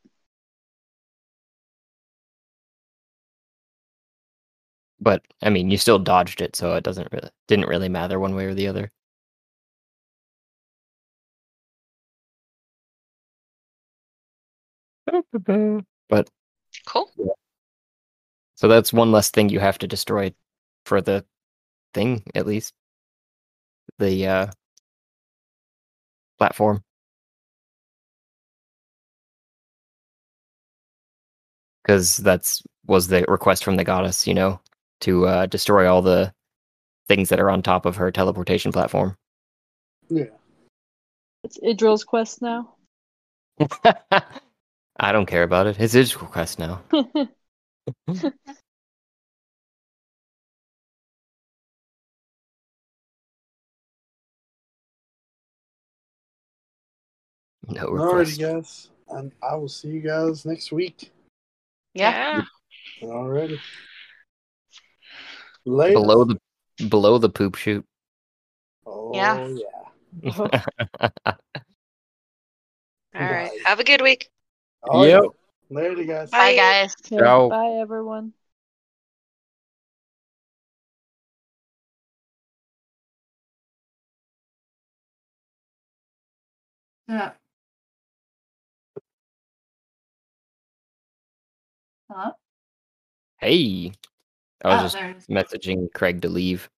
But I mean, you still dodged it, so it doesn't really didn't really matter one way or the other. But Cool. So that's one less thing you have to destroy for the thing, at least. The uh platform. Because that's was the request from the goddess, you know, to uh, destroy all the things that are on top of her teleportation platform. Yeah. It's Idril's quest now. I don't care about it. It's his quest now. No Alrighty, request. guys. And I will see you guys next week. Yeah. Alrighty. Later. Below the below the poop shoot. Oh, Yeah. yeah. All right. Have a good week. Oh, Yep. yeah. Later, guys. Bye, guys. Okay, Ciao. Bye, everyone. Yeah. Hello? hey. I was Oh, just there it is. messaging Craig to leave.